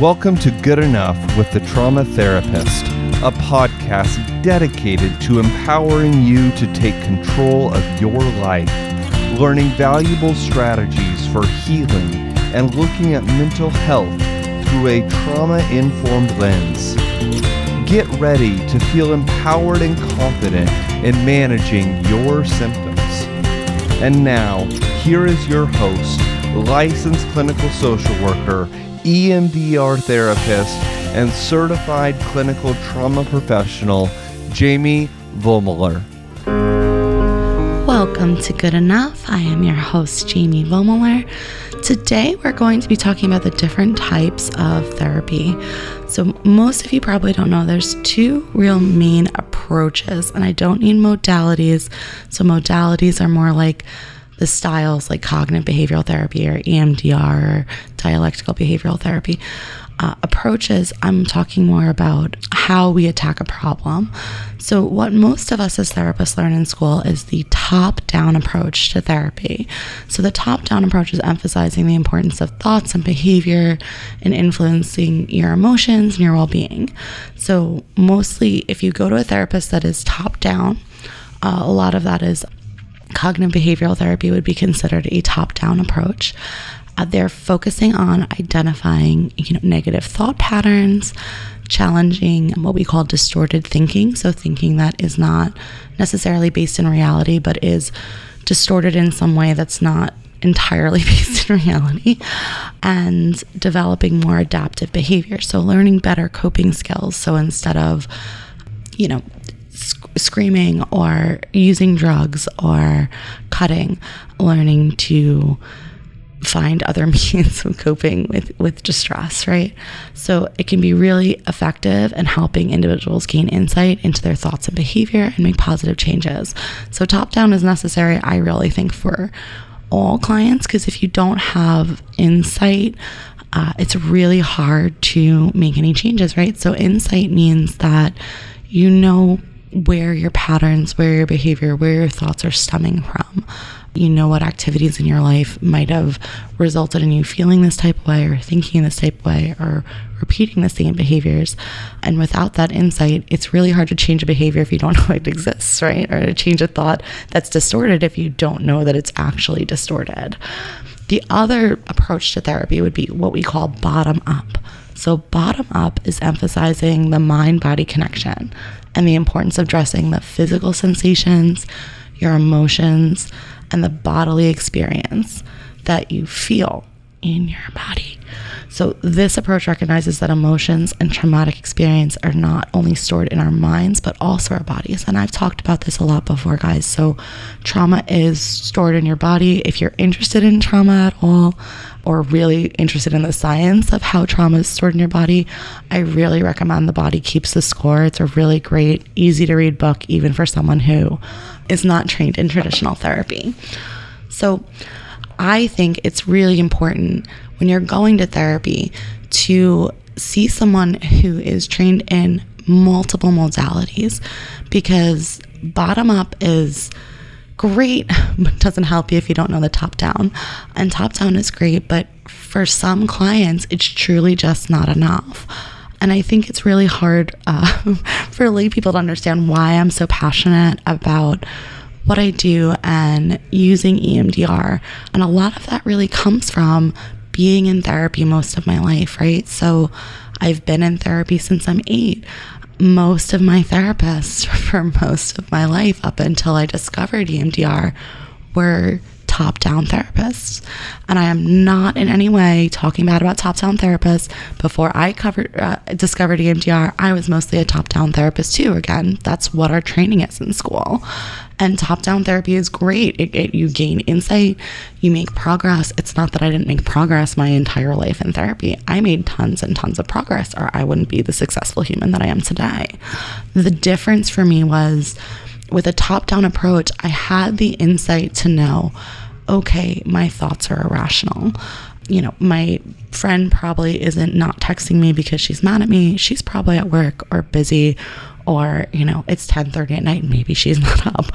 Welcome to Good Enough with the Trauma Therapist, a podcast dedicated to empowering you to take control of your life, learning valuable strategies for healing, and looking at mental health through a trauma informed lens. Get ready to feel empowered and confident in managing your symptoms. And now, here is your host, licensed clinical social worker, EMDR therapist, and certified clinical trauma professional, Jamie Vollmoeller. Welcome to Good Enough. I am your host, Jamie Vollmoeller. Today, we're going to be talking about the different types of therapy. So, most of you probably don't know there's two real main approaches, and I don't need modalities. So, modalities are more like the styles like cognitive behavioral therapy or EMDR or dialectical behavioral therapy. Uh, approaches, I'm talking more about how we attack a problem. So, what most of us as therapists learn in school is the top down approach to therapy. So, the top down approach is emphasizing the importance of thoughts and behavior and influencing your emotions and your well being. So, mostly, if you go to a therapist that is top down, uh, a lot of that is cognitive behavioral therapy would be considered a top down approach. Uh, they're focusing on identifying you know negative thought patterns challenging what we call distorted thinking so thinking that is not necessarily based in reality but is distorted in some way that's not entirely based in reality and developing more adaptive behavior so learning better coping skills so instead of you know sc- screaming or using drugs or cutting learning to find other means of coping with with distress right? So it can be really effective in helping individuals gain insight into their thoughts and behavior and make positive changes. So top down is necessary i really think for all clients because if you don't have insight uh, it's really hard to make any changes right? So insight means that you know where your patterns, where your behavior, where your thoughts are stemming from. You know what activities in your life might have resulted in you feeling this type of way or thinking this type of way or repeating the same behaviors. And without that insight, it's really hard to change a behavior if you don't know it exists, right? Or to change a thought that's distorted if you don't know that it's actually distorted. The other approach to therapy would be what we call bottom up. So, bottom up is emphasizing the mind body connection and the importance of dressing the physical sensations, your emotions, and the bodily experience that you feel in your body. So, this approach recognizes that emotions and traumatic experience are not only stored in our minds, but also our bodies. And I've talked about this a lot before, guys. So, trauma is stored in your body. If you're interested in trauma at all, or really interested in the science of how trauma is stored in your body, I really recommend The Body Keeps the Score. It's a really great, easy to read book, even for someone who is not trained in traditional therapy. So, I think it's really important when you're going to therapy to see someone who is trained in multiple modalities because bottom up is great, but doesn't help you if you don't know the top down. And top down is great, but for some clients, it's truly just not enough. And I think it's really hard uh, for lay people to understand why I'm so passionate about what I do and using EMDR. And a lot of that really comes from being in therapy most of my life, right? So I've been in therapy since I'm eight. Most of my therapists for most of my life up until I discovered EMDR were top down therapists. And I am not in any way talking bad about top down therapists. Before I covered, uh, discovered EMDR, I was mostly a top down therapist too. Again, that's what our training is in school. And top down therapy is great. It, it, you gain insight, you make progress. It's not that I didn't make progress my entire life in therapy. I made tons and tons of progress, or I wouldn't be the successful human that I am today. The difference for me was with a top down approach, I had the insight to know okay, my thoughts are irrational. You know, my friend probably isn't not texting me because she's mad at me. She's probably at work or busy or you know it's 10:30 at night and maybe she's not up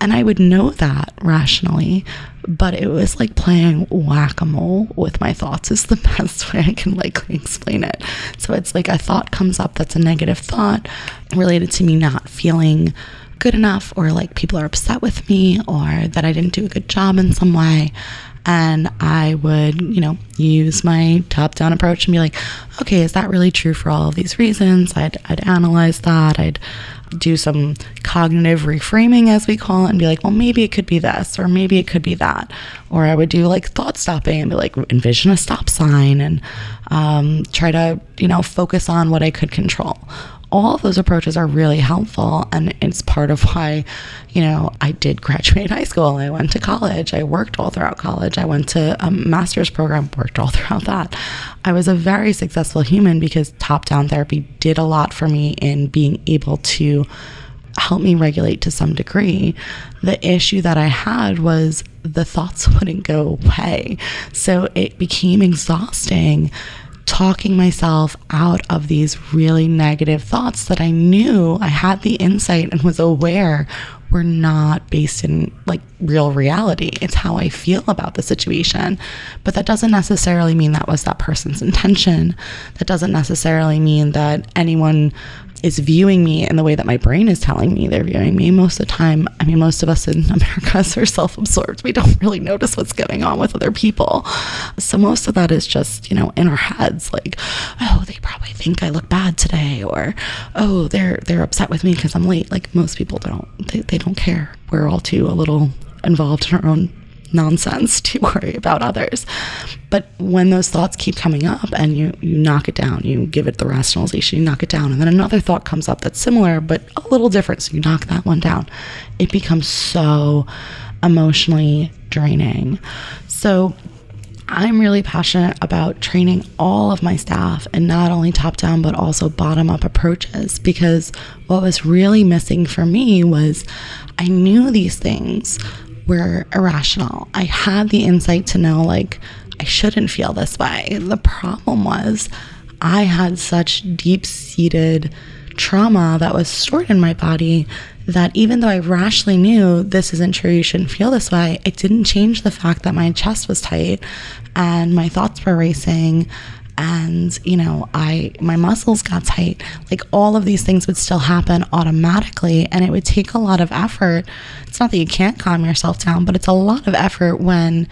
and I would know that rationally but it was like playing whack-a-mole with my thoughts is the best way I can likely explain it so it's like a thought comes up that's a negative thought related to me not feeling good enough or like people are upset with me or that I didn't do a good job in some way and I would, you know, use my top down approach and be like, okay, is that really true for all of these reasons? I'd, I'd analyze that. I'd do some cognitive reframing, as we call it, and be like, well, maybe it could be this, or maybe it could be that. Or I would do like thought stopping and be like, envision a stop sign and um, try to, you know, focus on what I could control all of those approaches are really helpful. And it's part of why, you know, I did graduate high school. I went to college. I worked all throughout college. I went to a master's program, worked all throughout that. I was a very successful human because top down therapy did a lot for me in being able to help me regulate to some degree. The issue that I had was the thoughts wouldn't go away. So it became exhausting talking myself out of these really negative thoughts that I knew I had the insight and was aware were not based in like real reality. It's how I feel about the situation. But that doesn't necessarily mean that was that person's intention. That doesn't necessarily mean that anyone is viewing me in the way that my brain is telling me they're viewing me most of the time. I mean, most of us in America are self absorbed. We don't really notice what's going on with other people. So most of that is just, you know, in our heads like, oh, they probably think I look bad today or oh, they're they're upset with me because I'm late. Like most people don't. They, they don't care. We're all too a little involved in our own nonsense to worry about others. But when those thoughts keep coming up and you, you knock it down, you give it the rationalization, you knock it down, and then another thought comes up that's similar but a little different, so you knock that one down, it becomes so emotionally draining. So I'm really passionate about training all of my staff and not only top down, but also bottom up approaches because what was really missing for me was I knew these things were irrational. I had the insight to know, like, I shouldn't feel this way. The problem was, I had such deep seated trauma that was stored in my body that even though I rationally knew this isn't true, you shouldn't feel this way, it didn't change the fact that my chest was tight and my thoughts were racing and you know i my muscles got tight. Like all of these things would still happen automatically and it would take a lot of effort. It's not that you can't calm yourself down but it's a lot of effort when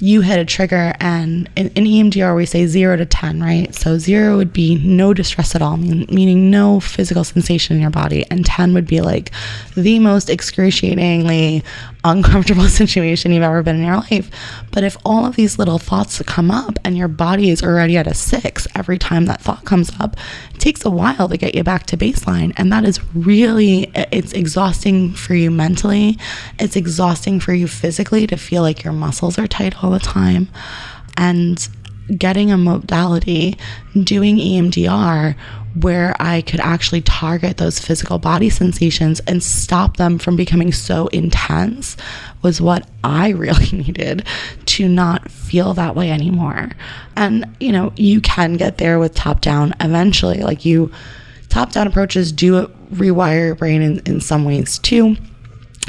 you hit a trigger and in, in EMDR we say 0 to 10 right? So 0 would be no distress at all meaning no physical sensation in your body and 10 would be like the most excruciatingly uncomfortable situation you've ever been in your life. But if all of these little thoughts come up and your body is already at a 6 every time that thought comes up it takes a while to get you back to baseline. And that is really it's exhausting for you mentally. It's exhausting for you physically to feel like your muscles are tight all the time. And getting a modality, doing EMDR, where I could actually target those physical body sensations and stop them from becoming so intense was what I really needed to not feel that way anymore. And, you know, you can get there with top down eventually. Like, you, top down approaches do rewire your brain in, in some ways too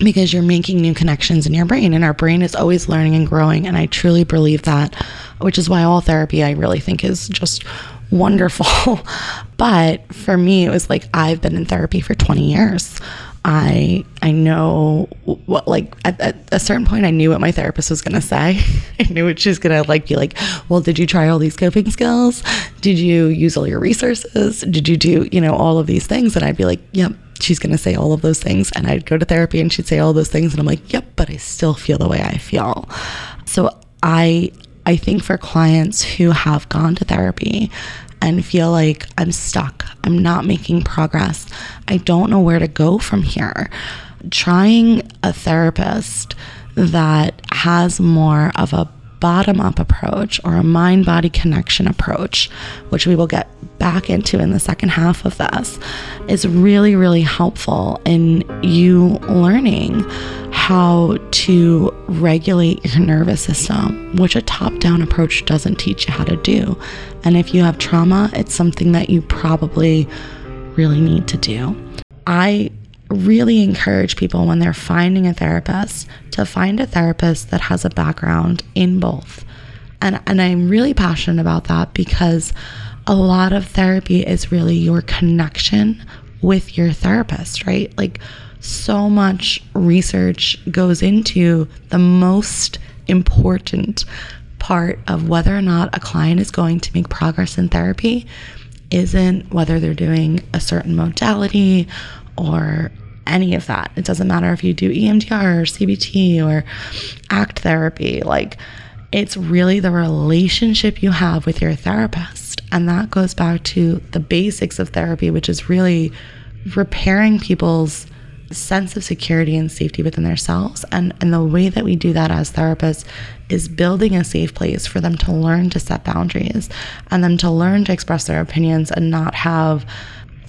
because you're making new connections in your brain and our brain is always learning and growing and i truly believe that which is why all therapy i really think is just wonderful. But for me it was like i've been in therapy for 20 years. I i know what like at, at a certain point i knew what my therapist was going to say. I knew what she was going to like be like well did you try all these coping skills? Did you use all your resources? Did you do you know all of these things? And i'd be like yep she's going to say all of those things. And I'd go to therapy and she'd say all those things. And I'm like, yep, but I still feel the way I feel. So I, I think for clients who have gone to therapy and feel like I'm stuck, I'm not making progress, I don't know where to go from here, trying a therapist that has more of a bottom up approach or a mind body connection approach, which we will get back into in the second half of this, is really, really helpful in you learning how to regulate your nervous system, which a top down approach doesn't teach you how to do. And if you have trauma, it's something that you probably really need to do. I really encourage people when they're finding a therapist to find a therapist that has a background in both. And, and I'm really passionate about that because a lot of therapy is really your connection with your therapist, right? Like, so much research goes into the most important part of whether or not a client is going to make progress in therapy isn't whether they're doing a certain modality or any of that. It doesn't matter if you do EMDR or CBT or ACT therapy. Like, it's really the relationship you have with your therapist. And that goes back to the basics of therapy, which is really repairing people's sense of security and safety within themselves. And, and the way that we do that as therapists is building a safe place for them to learn to set boundaries and them to learn to express their opinions and not have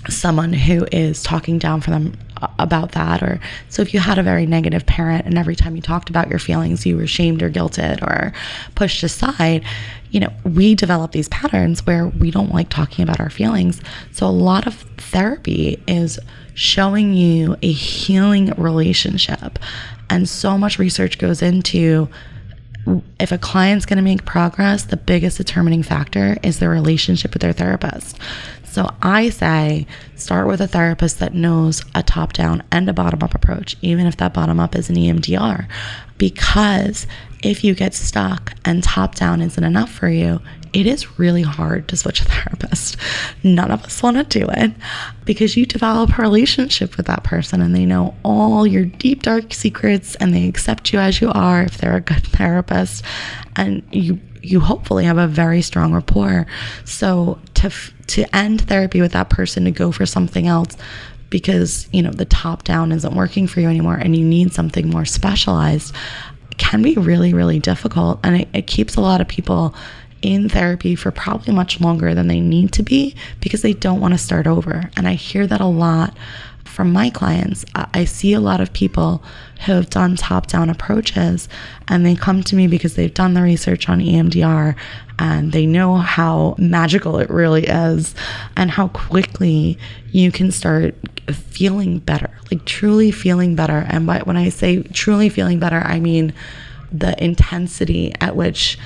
someone who is talking down for them about that or so if you had a very negative parent and every time you talked about your feelings you were shamed or guilted or pushed aside you know we develop these patterns where we don't like talking about our feelings so a lot of therapy is showing you a healing relationship and so much research goes into if a client's going to make progress, the biggest determining factor is their relationship with their therapist. So I say start with a therapist that knows a top down and a bottom up approach, even if that bottom up is an EMDR. Because if you get stuck and top down isn't enough for you, it is really hard to switch a therapist. None of us want to do it because you develop a relationship with that person and they know all your deep, dark secrets and they accept you as you are if they're a good therapist. And you you hopefully have a very strong rapport. So to to end therapy with that person to go for something else because you know the top down isn't working for you anymore and you need something more specialized can be really really difficult and it, it keeps a lot of people in therapy for probably much longer than they need to be because they don't want to start over and i hear that a lot from my clients, I see a lot of people who have done top down approaches and they come to me because they've done the research on EMDR and they know how magical it really is and how quickly you can start feeling better, like truly feeling better. And when I say truly feeling better, I mean the intensity at which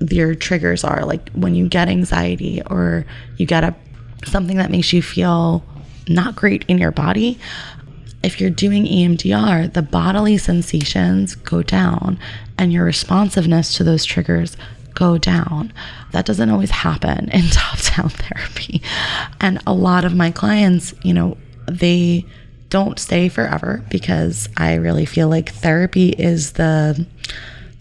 your triggers are. Like when you get anxiety or you get a something that makes you feel not great in your body, if you're doing EMDR, the bodily sensations go down and your responsiveness to those triggers go down. That doesn't always happen in top down therapy. And a lot of my clients, you know, they don't stay forever because I really feel like therapy is the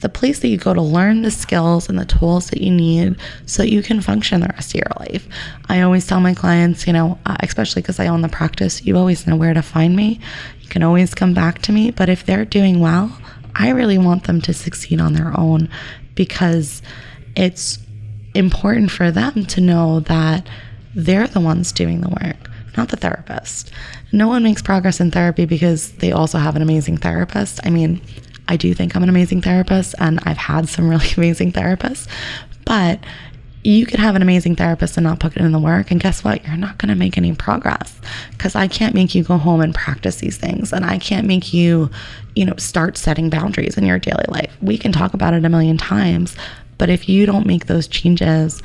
the place that you go to learn the skills and the tools that you need so that you can function the rest of your life. I always tell my clients, you know, uh, especially because I own the practice, you always know where to find me. You can always come back to me. But if they're doing well, I really want them to succeed on their own because it's important for them to know that they're the ones doing the work, not the therapist. No one makes progress in therapy because they also have an amazing therapist. I mean, I do think I'm an amazing therapist and I've had some really amazing therapists, but you could have an amazing therapist and not put it in the work. And guess what? You're not going to make any progress because I can't make you go home and practice these things. And I can't make you, you know, start setting boundaries in your daily life. We can talk about it a million times, but if you don't make those changes,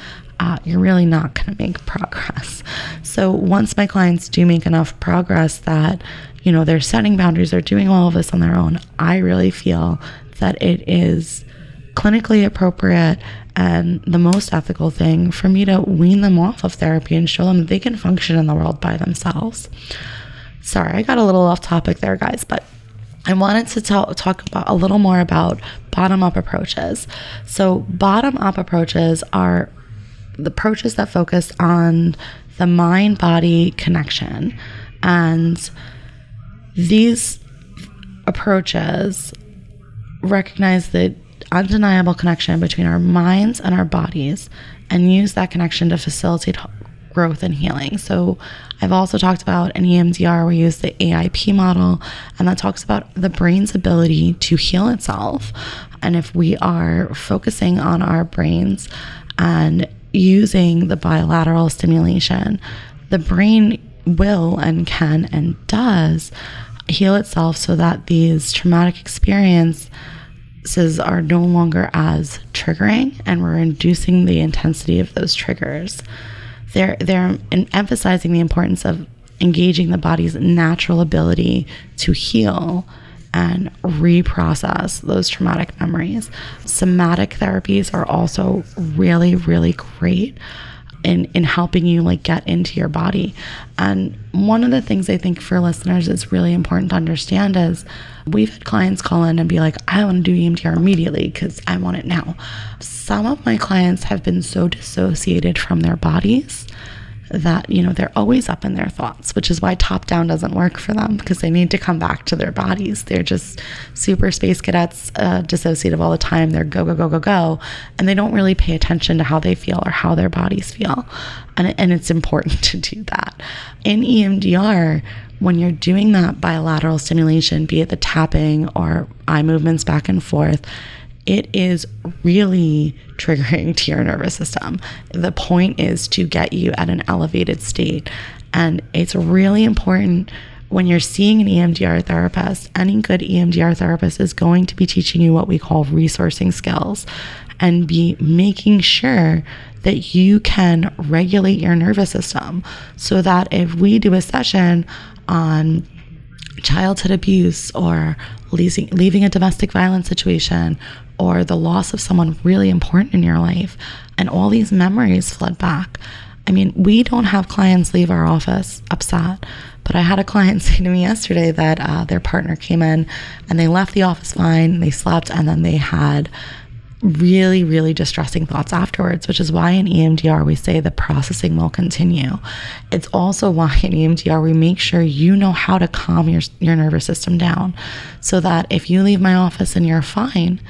you're really not going to make progress. So once my clients do make enough progress that you know, they're setting boundaries, they're doing all of this on their own. I really feel that it is clinically appropriate and the most ethical thing for me to wean them off of therapy and show them that they can function in the world by themselves. Sorry, I got a little off topic there, guys, but I wanted to talk, talk about a little more about bottom up approaches. So, bottom up approaches are approaches that focus on the mind body connection and these approaches recognize the undeniable connection between our minds and our bodies and use that connection to facilitate growth and healing. So, I've also talked about an EMDR, we use the AIP model, and that talks about the brain's ability to heal itself. And if we are focusing on our brains and using the bilateral stimulation, the brain will and can and does heal itself so that these traumatic experiences are no longer as triggering and we're reducing the intensity of those triggers. They're they're emphasizing the importance of engaging the body's natural ability to heal and reprocess those traumatic memories. Somatic therapies are also really, really great in in helping you like get into your body. And one of the things I think for listeners is really important to understand is we've had clients call in and be like, I want to do EMDR immediately because I want it now. Some of my clients have been so dissociated from their bodies that you know they're always up in their thoughts which is why top down doesn't work for them because they need to come back to their bodies. They're just super space cadets uh, dissociative all the time. They're go go go go go. And they don't really pay attention to how they feel or how their bodies feel. And, and it's important to do that. In emdr when you're doing that bilateral stimulation be it the tapping or eye movements back and forth it is really triggering to your nervous system. The point is to get you at an elevated state. And it's really important when you're seeing an EMDR therapist, any good EMDR therapist is going to be teaching you what we call resourcing skills and be making sure that you can regulate your nervous system so that if we do a session on childhood abuse or leaving, leaving a domestic violence situation or the loss of someone really important in your life, and all these memories flood back. I mean, we don't have clients leave our office upset, but I had a client say to me yesterday that uh, their partner came in and they left the office fine, they slept, and then they had really, really distressing thoughts afterwards, which is why in EMDR we say the processing will continue. It's also why in EMDR we make sure you know how to calm your, your nervous system down so that if you leave my office and you're fine,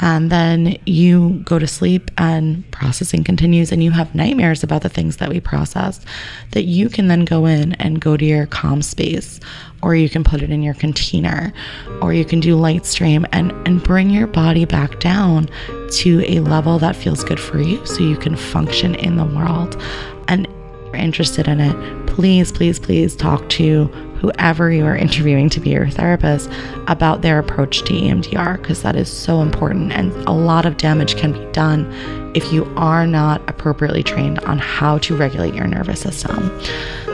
and then you go to sleep and processing continues and you have nightmares about the things that we processed that you can then go in and go to your calm space or you can put it in your container or you can do light stream and and bring your body back down to a level that feels good for you so you can function in the world. And if you're interested in it please please please talk to whoever you are interviewing to be your therapist about their approach to EMDR because that is so important and a lot of damage can be done if you are not appropriately trained on how to regulate your nervous system.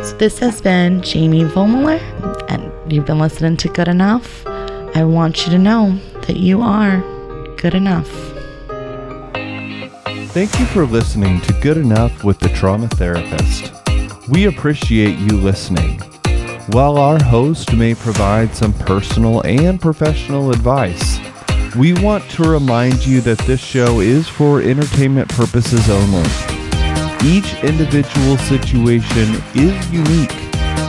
So this has been Jamie Vollmoeller and you've been listening to Good Enough. I want you to know that you are good enough. Thank you for listening to Good Enough with the Trauma Therapist. We appreciate you listening. While our host may provide some personal and professional advice, we want to remind you that this show is for entertainment purposes only. Each individual situation is unique,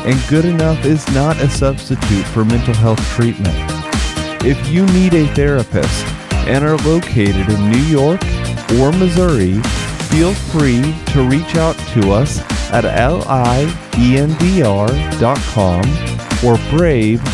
and good enough is not a substitute for mental health treatment. If you need a therapist and are located in New York or Missouri, feel free to reach out to us at liemdr.com or brave-mo.com.